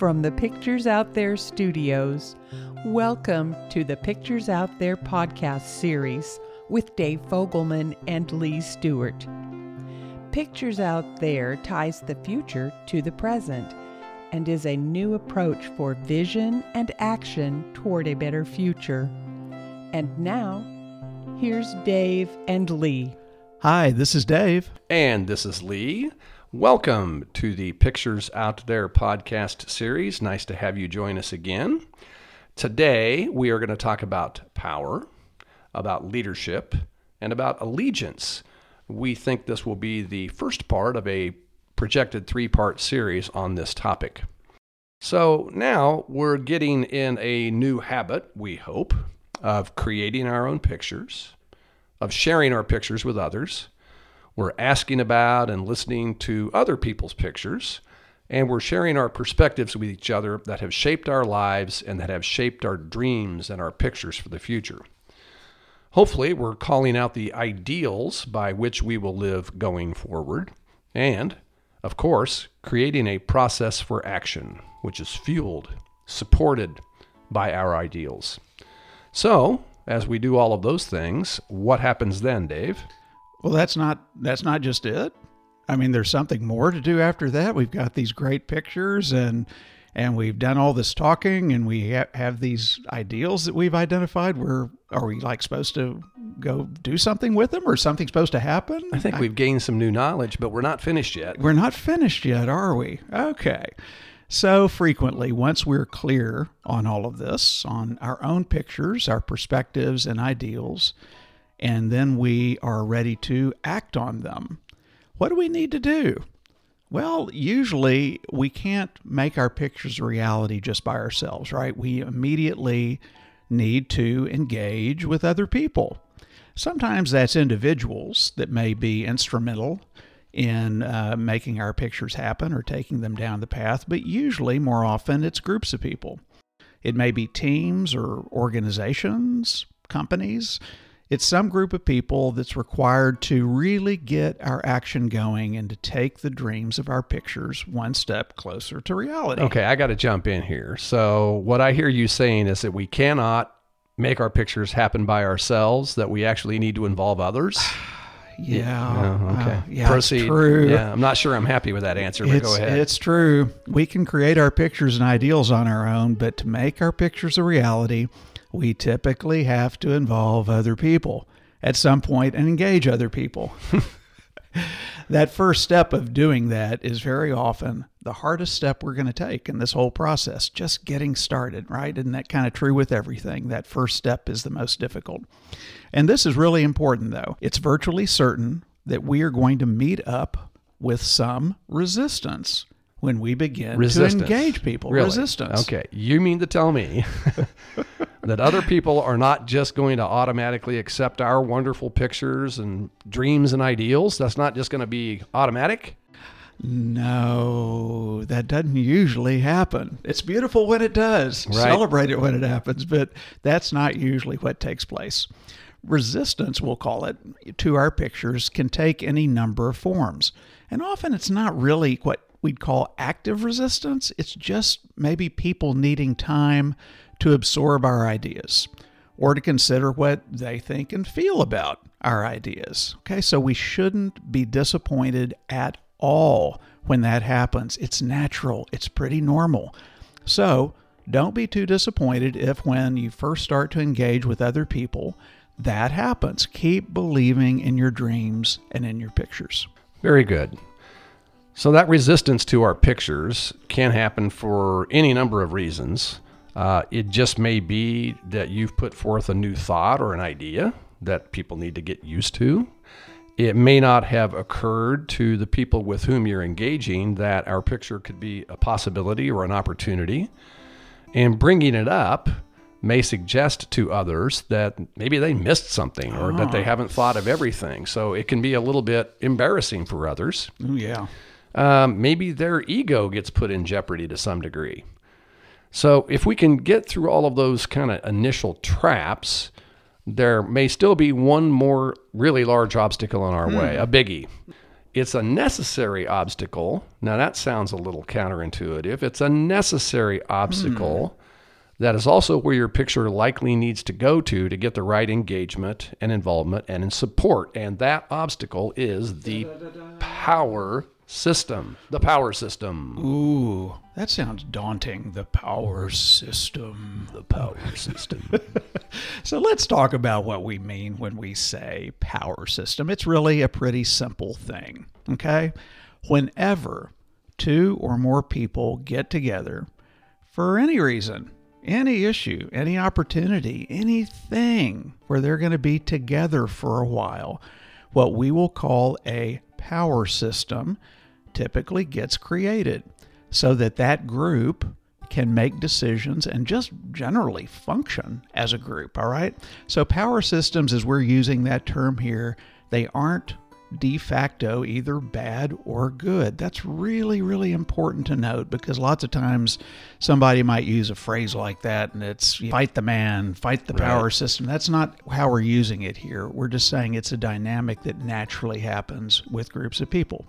From the Pictures Out There studios, welcome to the Pictures Out There podcast series with Dave Fogelman and Lee Stewart. Pictures Out There ties the future to the present and is a new approach for vision and action toward a better future. And now, here's Dave and Lee. Hi, this is Dave. And this is Lee. Welcome to the Pictures Out There podcast series. Nice to have you join us again. Today, we are going to talk about power, about leadership, and about allegiance. We think this will be the first part of a projected three part series on this topic. So now we're getting in a new habit, we hope, of creating our own pictures, of sharing our pictures with others we're asking about and listening to other people's pictures, and we're sharing our perspectives with each other that have shaped our lives and that have shaped our dreams and our pictures for the future. Hopefully, we're calling out the ideals by which we will live going forward, and, of course, creating a process for action which is fueled, supported by our ideals. So, as we do all of those things, what happens then, Dave? Well, that's not that's not just it. I mean, there's something more to do after that. We've got these great pictures and and we've done all this talking and we ha- have these ideals that we've identified. Where are we like supposed to go do something with them or something supposed to happen? I think I, we've gained some new knowledge, but we're not finished yet. We're not finished yet, are we? Okay. So frequently, once we're clear on all of this, on our own pictures, our perspectives and ideals, and then we are ready to act on them. What do we need to do? Well, usually we can't make our pictures a reality just by ourselves, right? We immediately need to engage with other people. Sometimes that's individuals that may be instrumental in uh, making our pictures happen or taking them down the path, but usually, more often, it's groups of people. It may be teams or organizations, companies it's some group of people that's required to really get our action going and to take the dreams of our pictures one step closer to reality. Okay, I got to jump in here. So, what I hear you saying is that we cannot make our pictures happen by ourselves, that we actually need to involve others. Yeah. Oh, okay. Uh, yeah, Proceed. true. Yeah, I'm not sure I'm happy with that answer, but it's, go ahead. It's true. We can create our pictures and ideals on our own, but to make our pictures a reality, we typically have to involve other people at some point and engage other people. that first step of doing that is very often the hardest step we're going to take in this whole process, just getting started, right? Isn't that kind of true with everything? That first step is the most difficult. And this is really important, though. It's virtually certain that we are going to meet up with some resistance when we begin resistance. to engage people. Really? Resistance. Okay. You mean to tell me that other people are not just going to automatically accept our wonderful pictures and dreams and ideals? That's not just going to be automatic? No, that doesn't usually happen. It's beautiful when it does. Right. Celebrate it when it happens, but that's not usually what takes place. Resistance, we'll call it, to our pictures can take any number of forms. And often it's not really what we'd call active resistance. It's just maybe people needing time to absorb our ideas or to consider what they think and feel about our ideas. Okay, so we shouldn't be disappointed at all when that happens. It's natural, it's pretty normal. So don't be too disappointed if, when you first start to engage with other people, that happens. Keep believing in your dreams and in your pictures. Very good. So, that resistance to our pictures can happen for any number of reasons. Uh, it just may be that you've put forth a new thought or an idea that people need to get used to. It may not have occurred to the people with whom you're engaging that our picture could be a possibility or an opportunity. And bringing it up may suggest to others that maybe they missed something or oh. that they ah. haven't thought of everything. So it can be a little bit embarrassing for others. Oh, yeah um, maybe their ego gets put in jeopardy to some degree. So, if we can get through all of those kind of initial traps, there may still be one more really large obstacle in our hmm. way, a biggie. It's a necessary obstacle. Now, that sounds a little counterintuitive. It's a necessary obstacle. That is also where your picture likely needs to go to to get the right engagement and involvement and in support. And that obstacle is the power system. The power system. Ooh, that sounds daunting. The power system. The power system. so let's talk about what we mean when we say power system. It's really a pretty simple thing. Okay? Whenever two or more people get together for any reason, any issue, any opportunity, anything where they're going to be together for a while, what we will call a power system typically gets created so that that group can make decisions and just generally function as a group, all right? So, power systems, as we're using that term here, they aren't de facto either bad or good. That's really, really important to note because lots of times somebody might use a phrase like that and it's fight the man, fight the power Right. system. That's not how we're using it here. We're just saying it's a dynamic that naturally happens with groups of people.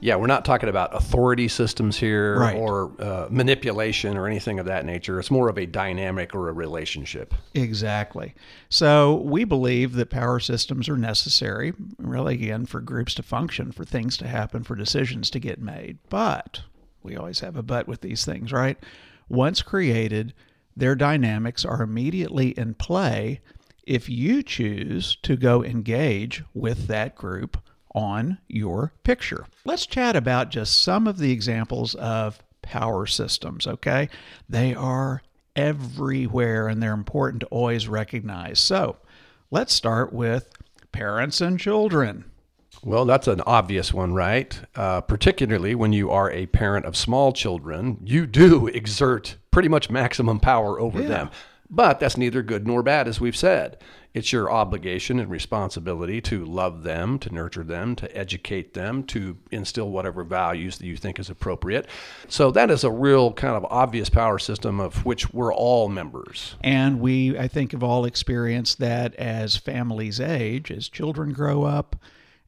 Yeah, we're not talking about authority systems here Right. or uh, manipulation or anything of that nature. It's more of a dynamic or a relationship. Exactly. So we believe that power systems are necessary, really, again, for groups to function, for things to happen, for decisions to get made. But we always have a but with these things, right? Once created, their dynamics are immediately in play if you choose to go engage with that group on your picture. Let's chat about just some of the examples of power systems, okay? They are everywhere and they're important to always recognize. So let's start with parents and children. Well, that's an obvious one, right? Uh, particularly when you are a parent of small children, you do exert pretty much maximum power over Yeah. them. But that's neither good nor bad, as we've said. It's your obligation and responsibility to love them, to nurture them, to educate them, to instill whatever values that you think is appropriate. So that is a real kind of obvious power system of which we're all members. And we, I think, have all experienced that as families age, as children grow up,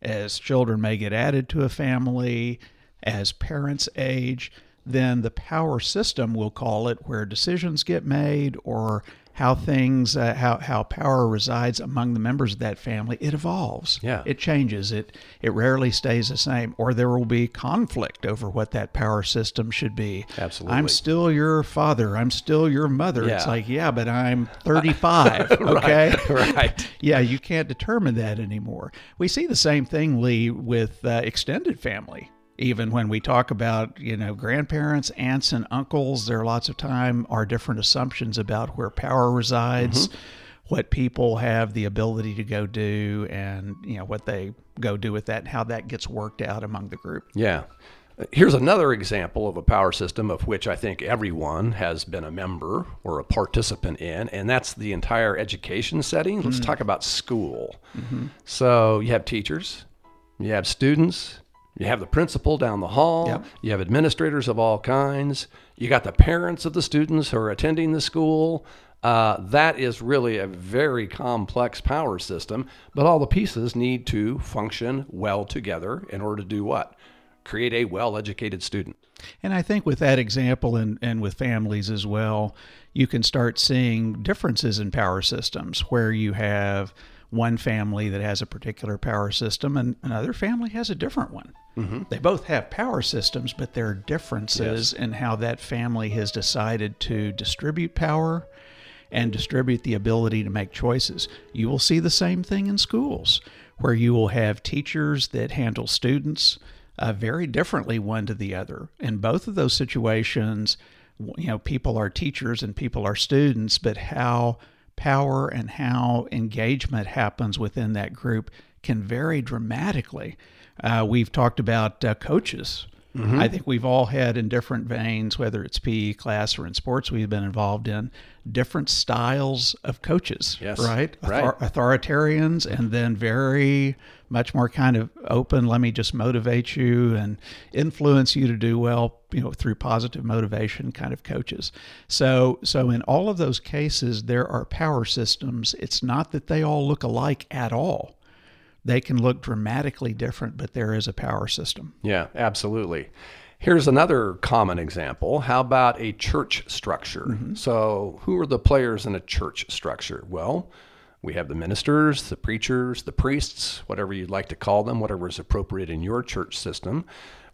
as children may get added to a family, as parents age, then the power system, we'll call it, where decisions get made or how things, uh, how, how power resides among the members of that family, it evolves. Yeah. It changes. It, it rarely stays the same, or there will be conflict over what that power system should be. Absolutely. I'm still your father. I'm still your mother. Yeah. It's like, yeah, but I'm 35. Okay. right. Yeah, you can't determine that anymore. We see the same thing, Lee, with uh, extended family. Even when we talk about, you know, grandparents, aunts, and uncles, there are lots of time are different assumptions about where power resides, mm-hmm. what people have the ability to go do, and you know what they go do with that, and how that gets worked out among the group. Yeah. Here's another example of a power system of which I think everyone has been a member or a participant in, and that's the entire education setting. Let's mm. talk about school. Mm-hmm. So you have teachers, you have students, you have the principal down the hall, Yep. you have administrators of all kinds, you got the parents of the students who are attending the school. Uh, that is really a very complex power system, but all the pieces need to function well together in order to do what? Create a well educated student. And I think with that example and, and with families as well, you can start seeing differences in power systems where you have one family that has a particular power system and another family has a different one. They both have power systems, but there are differences in how that family has decided to distribute power and distribute the ability to make choices. You will see the same thing in schools, where you will have teachers that handle students uh, very differently one to the other. In both of those situations, you know, people are teachers and people are students, but how power and how engagement happens within that group can vary dramatically. Uh, we've talked about uh, coaches. I think we've all had in different veins, whether it's PE class or in sports we've been involved in, different styles of coaches, Yes, right? right. Authoritarians and then very much more kind of open, let me just motivate you and influence you to do well, you know, through positive motivation kind of coaches. So so in all of those cases there are power systems. It's not that they all look alike at all they can look dramatically different, but there is a power system. Yeah, absolutely. Here's another common example. How about a church structure? Mm-hmm. So, who are the players in a church structure? Well, we have the ministers, the preachers, the priests, whatever you'd like to call them, whatever is appropriate in your church system.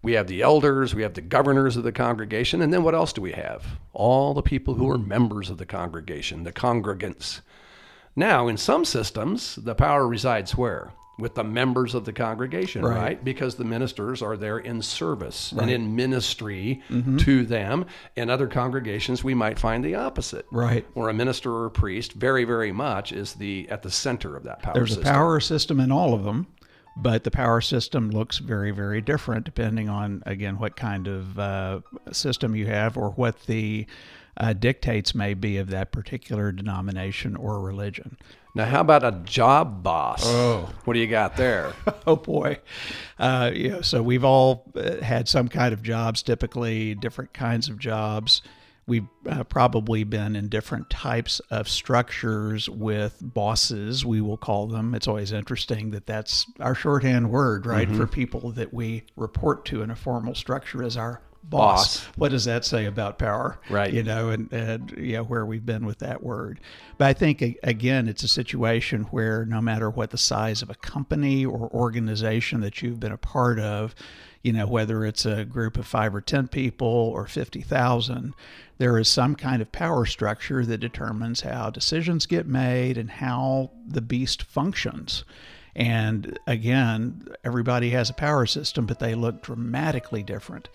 We have the elders, we have the governors of the congregation, and then what else do we have? All the people who are members of the congregation, the congregants. Now, in some systems, the power resides where? With the members of the congregation, right? Right. Because the ministers are there in service and in ministry mm-hmm. to them. In other congregations, we might find the opposite. Right. Where a minister or a priest very, very much is the at the center of that power There's system. a power system in all of them, but the power system looks very, very different depending on, again, what kind of uh, system you have or what the uh, dictates may be of that particular denomination or religion. Now, how about a job boss? Oh. What do you got there? Oh boy, uh, you know, so we've all uh, had some kind of jobs, typically different kinds of jobs. We've uh, probably been in different types of structures with bosses, we will call them. It's always interesting that that's our shorthand word, right, for people that we report to in a formal structure as our boss. Boss. What does that say about power? Right. You know, and, and you know, where we've been with that word. But I think, again, it's a situation where no matter what the size of a company or organization that you've been a part of, you know, whether it's a group of five or 10 people or 50,000, there is some kind of power structure that determines how decisions get made and how the beast functions. And again, everybody has a power system, but they look dramatically different.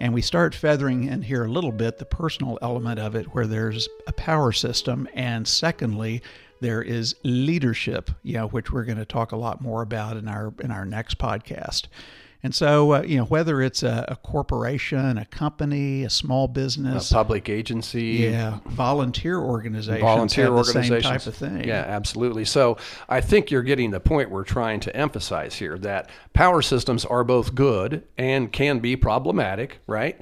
And we start feathering in here a little bit the personal element of it, where there's a power system. And secondly, there is leadership, you know, which we're going to talk a lot more about in our in our next podcast. And so, uh, you know, whether it's a, a corporation, a company, a small business, a public agency, yeah, volunteer organizations, volunteer have the same organizations. type of thing. Yeah, absolutely. So I think you're getting the point we're trying to emphasize here that power systems are both good and can be problematic, right?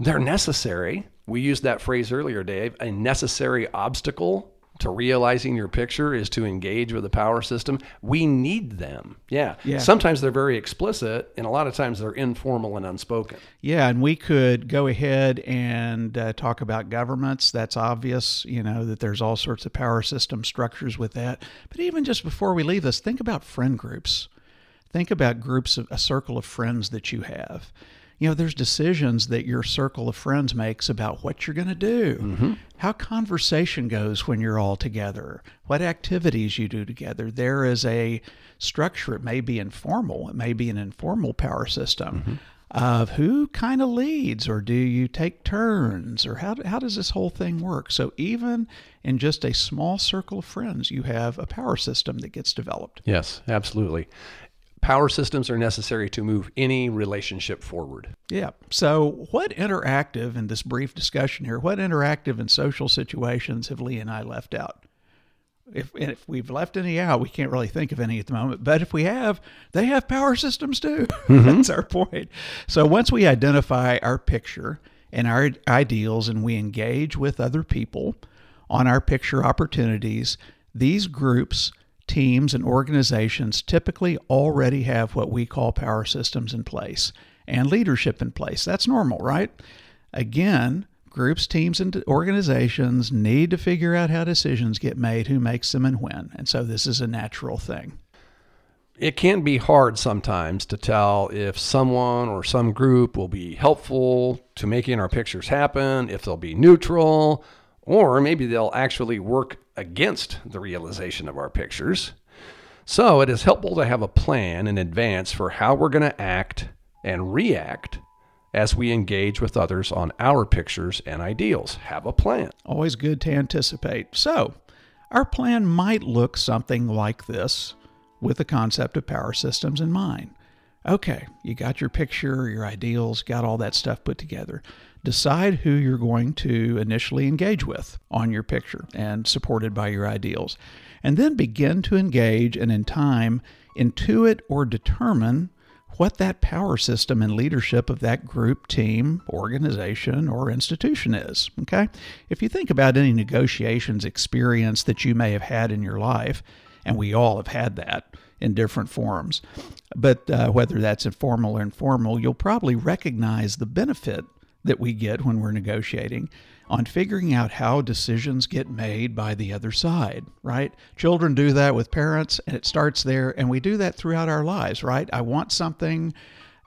They're necessary. We used that phrase earlier, Dave. A necessary obstacle to realizing your picture is to engage with the power system. We need them. Yeah. Yeah. Sometimes they're very explicit, and a lot of times they're informal and unspoken. Yeah, and we could go ahead and uh, talk about governments. That's obvious, you know, that there's all sorts of power system structures with that. But even just before we leave this, think about friend groups. Think about groups of a circle of friends that you have. You know, there's decisions that your circle of friends makes about what you're going to do, mm-hmm. how conversation goes when you're all together, what activities you do together. There is a structure. It may be informal, it may be an informal power system mm-hmm. of who kind of leads, or do you take turns, or how, how does this whole thing work? So, even in just a small circle of friends, you have a power system that gets developed. Yes, absolutely. Power systems are necessary to move any relationship forward. Yeah. So, what interactive in this brief discussion here, what interactive and social situations have Lee and I left out? If, and if we've left any out, we can't really think of any at the moment. But if we have, they have power systems too. Mm-hmm. That's our point. So once we identify our picture and our ideals and we engage with other people on our picture opportunities, these groups, teams, and organizations typically already have what we call power systems in place and leadership in place. That's normal, right? Again, groups, teams, and organizations need to figure out how decisions get made, who makes them, and when. And so this is a natural thing. It can be hard sometimes to tell if someone or some group will be helpful to making our pictures happen, if they'll be neutral, or maybe they'll actually work against the realization of our pictures. So it is helpful to have a plan in advance for how we're going to act and react as we engage with others on our pictures and ideals. Have a plan. Always good to anticipate. So, our plan might look something like this with the concept of power systems in mind. Okay, you got your picture, your ideals, got all that stuff put together. Decide who you're going to initially engage with on your picture and supported by your ideals. And then begin to engage and in time intuit or determine what that power system and leadership of that group, team, organization, or institution is. Okay? If you think about any negotiations experience that you may have had in your life, And we all have had that in different forms. But uh, whether that's informal or informal, you'll probably recognize the benefit that we get when we're negotiating on figuring out how decisions get made by the other side, right? Children do that with parents, and it starts there, and we do that throughout our lives, right? I want something.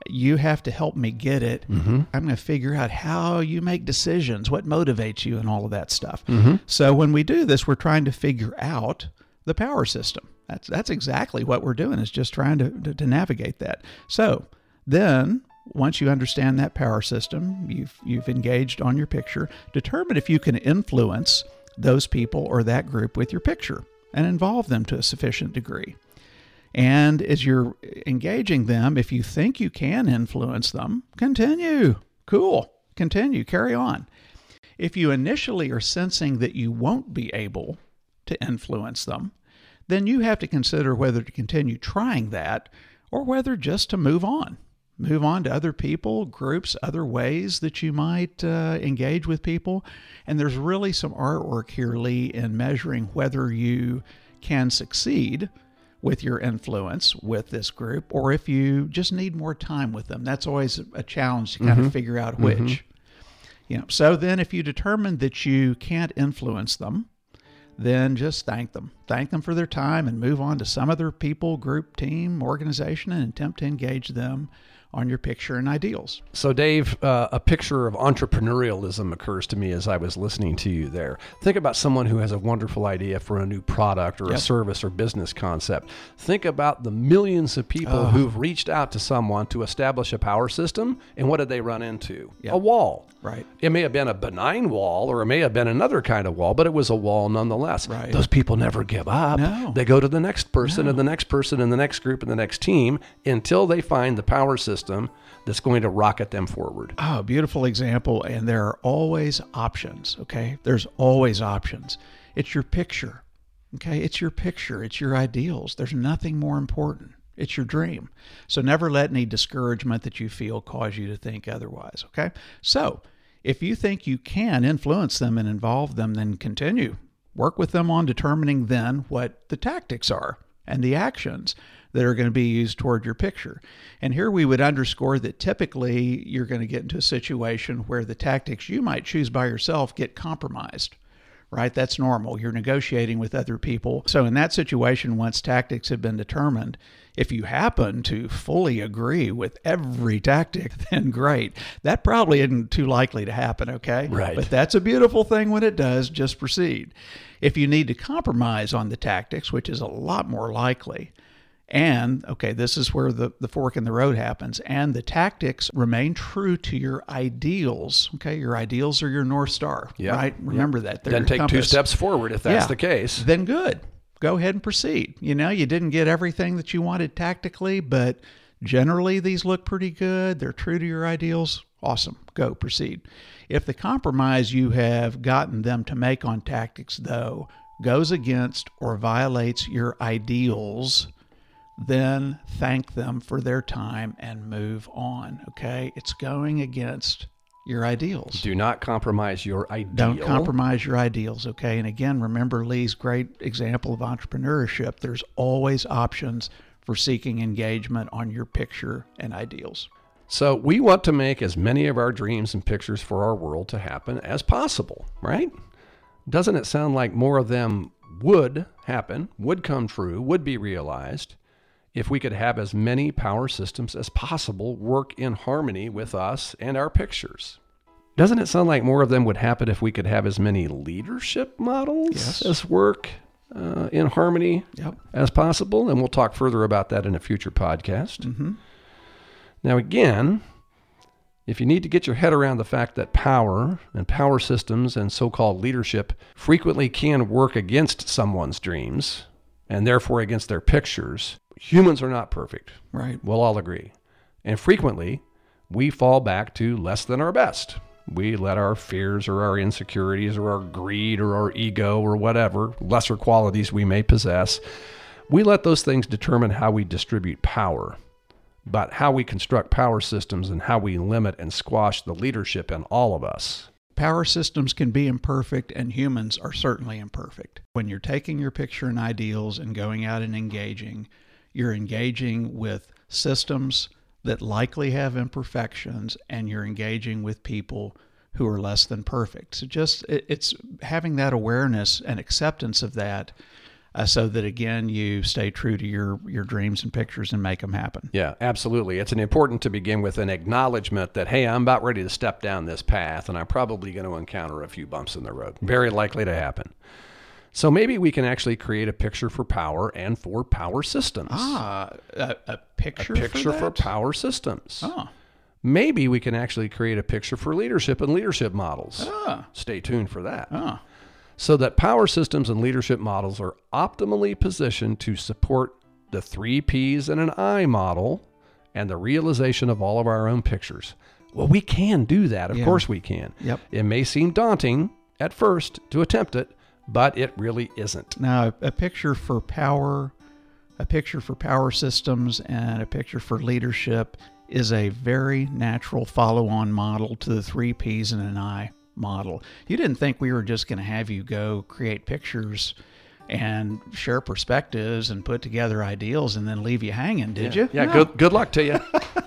You have to help me get it. Mm-hmm. I'm going to figure out how you make decisions, what motivates you, and all of that stuff. So when we do this, we're trying to figure out the power system. That's that's exactly what we're doing is just trying to, to, to navigate that. So then once you understand that power system, you've you've engaged on your picture, determine if you can influence those people or that group with your picture and involve them to a sufficient degree. And as you're engaging them, if you think you can influence them, continue. Cool. Continue. Carry on. If you initially are sensing that you won't be able to influence them, then you have to consider whether to continue trying that or whether just to move on. Move on to other people, groups, other ways that you might uh, engage with people. And there's really some artwork here, Lee, in measuring whether you can succeed with your influence with this group or if you just need more time with them. That's always a challenge to kind of figure out which. You know, so then if you determine that you can't influence them, then just thank them. Thank them for their time and move on to some other people, group, team, organization, and attempt to engage them on your picture and ideals. So, Dave, uh, a picture of entrepreneurialism occurs to me as I was listening to you there. Think about someone who has a wonderful idea for a new product or a service or business concept. Think about the millions of people who've reached out to someone to establish a power system, and what did they run into? Yep. A wall. Right. It may have been a benign wall or it may have been another kind of wall, but it was a wall nonetheless. Right. Those people never give up. No. They go to the next person and the next person and the next group and the next team until they find the power system that's going to rocket them forward. Oh, beautiful example. And there are always options. Okay. There's always options. It's your picture. Okay. It's your picture. It's your ideals. There's nothing more important. It's your dream. So never let any discouragement that you feel cause you to think otherwise. Okay. So if you think you can influence them and involve them, then continue. Work with them on determining then what the tactics are and the actions that are going to be used toward your picture. And here we would underscore that typically you're going to get into a situation where the tactics you might choose by yourself get compromised. Right? That's normal. You're negotiating with other people. So, in that situation, once tactics have been determined, if you happen to fully agree with every tactic, then great. That probably isn't too likely to happen, okay? Right. But that's a beautiful thing when it does. Just proceed. If you need to compromise on the tactics, which is a lot more likely, and okay, this is where the, the fork in the road happens, and the tactics remain true to your ideals. Okay, your ideals are your North Star, Yep. right? Remember that. They're Then take two steps forward if that's Yeah. the case. Then good. Go ahead and proceed. You know, you didn't get everything that you wanted tactically, but generally these look pretty good. They're true to your ideals. Awesome. Go proceed. If the compromise you have gotten them to make on tactics, though, goes against or violates your ideals, then thank them for their time and move on. Okay? It's going against your ideals. Do not compromise your ideals. Don't compromise your ideals, okay? And again, remember Lee's great example of entrepreneurship. There's always options for seeking engagement on your picture and ideals. So we want to make as many of our dreams and pictures for our world to happen as possible, right? Doesn't it sound like more of them would happen, would come true, would be realized if we could have as many power systems as possible work in harmony with us and our pictures? Doesn't it sound like more of them would happen if we could have as many leadership models Yes. as work uh, in harmony Yep. as possible? And we'll talk further about that in a future podcast. Mm-hmm. Now, again, if you need to get your head around the fact that power and power systems and so called leadership frequently can work against someone's dreams and therefore against their pictures, humans are not perfect. Right. We'll all agree. And frequently, we fall back to less than our best. We let our fears or our insecurities or our greed or our ego or whatever, lesser qualities we may possess, we let those things determine how we distribute power. But how we construct power systems and how we limit and squash the leadership in all of us power systems can be imperfect and humans are certainly imperfect. When you're taking your picture and ideals and going out and engaging, you're engaging with systems that likely have imperfections and you're engaging with people who are less than perfect. So just it's having that awareness and acceptance of that uh, so that again you stay true to your your dreams and pictures and make them happen. Yeah, absolutely. It's an important to begin with an acknowledgement that hey, I'm about ready to step down this path, and I'm probably going to encounter a few bumps in the road. Very likely to happen. So maybe we can actually create a picture for power and for power systems. Ah, a, a picture. A picture for, for power systems. Oh. Maybe we can actually create a picture for leadership and leadership models. Ah. Stay tuned for that. Ah so that power systems and leadership models are optimally positioned to support the three P's and an I model and the realization of all of our own pictures. Well, we can do that. Of Yeah. course, we can. Yep. It may seem daunting at first to attempt it, but it really isn't. Now, a picture for power, a picture for power systems, and a picture for leadership is a very natural follow on model to the three P's and an I model. You didn't think we were just going to have you go create pictures and share perspectives and put together ideals and then leave you hanging, did you? Yeah, No. good good luck to you.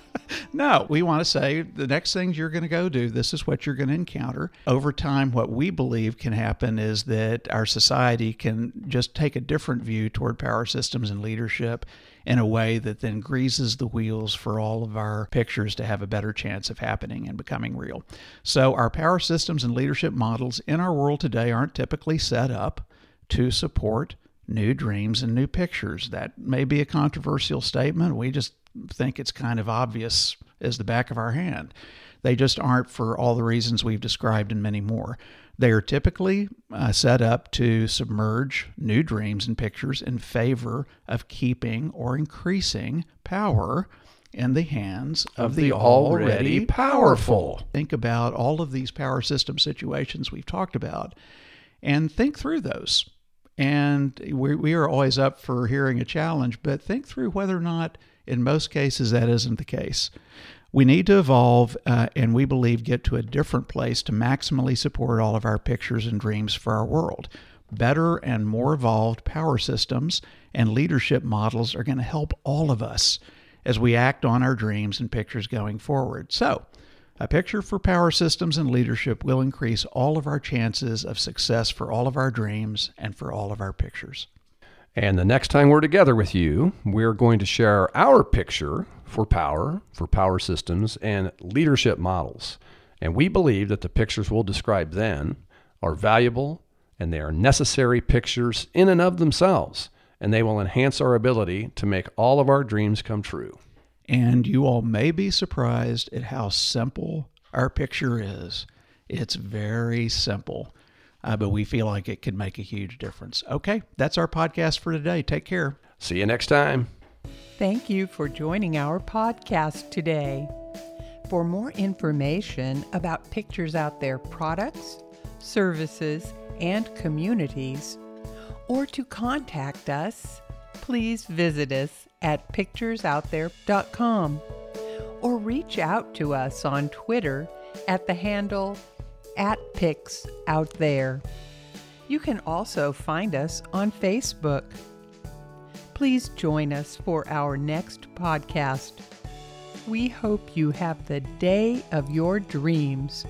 No, we want to say the next things you're going to go do, this is what you're going to encounter. Over time, what we believe can happen is that our society can just take a different view toward power systems and leadership in a way that then greases the wheels for all of our pictures to have a better chance of happening and becoming real. So, our power systems and leadership models in our world today aren't typically set up to support new dreams and new pictures. That may be a controversial statement. We just think it's kind of obvious as the back of our hand. They just aren't for all the reasons we've described and many more. They are typically uh, set up to submerge new dreams and pictures in favor of keeping or increasing power in the hands of, Of the, the already already powerful. powerful. Think about all of these power system situations we've talked about and think through those. And we, we are always up for hearing a challenge, but think through whether or not, in most cases, that isn't the case. We need to evolve uh, and we believe get to a different place to maximally support all of our pictures and dreams for our world. Better and more evolved power systems and leadership models are going to help all of us as we act on our dreams and pictures going forward. So, a picture for power systems and leadership will increase all of our chances of success for all of our dreams and for all of our pictures. And the next time we're together with you, we're going to share our picture for power, for power systems, and leadership models. And we believe that the pictures we'll describe then are valuable and they are necessary pictures in and of themselves. And they will enhance our ability to make all of our dreams come true. And you all may be surprised at how simple our picture is. It's very simple, uh, but we feel like it could make a huge difference. Okay, that's our podcast for today. Take care. See you next time. Thank you for joining our podcast today. For more information about Pictures Out There products, services, and communities, or to contact us, please visit us at picturesouthere.com or reach out to us on Twitter at the handle at Pics Out There. You can also find us on Facebook. Please join us for our next podcast. We hope you have the day of your dreams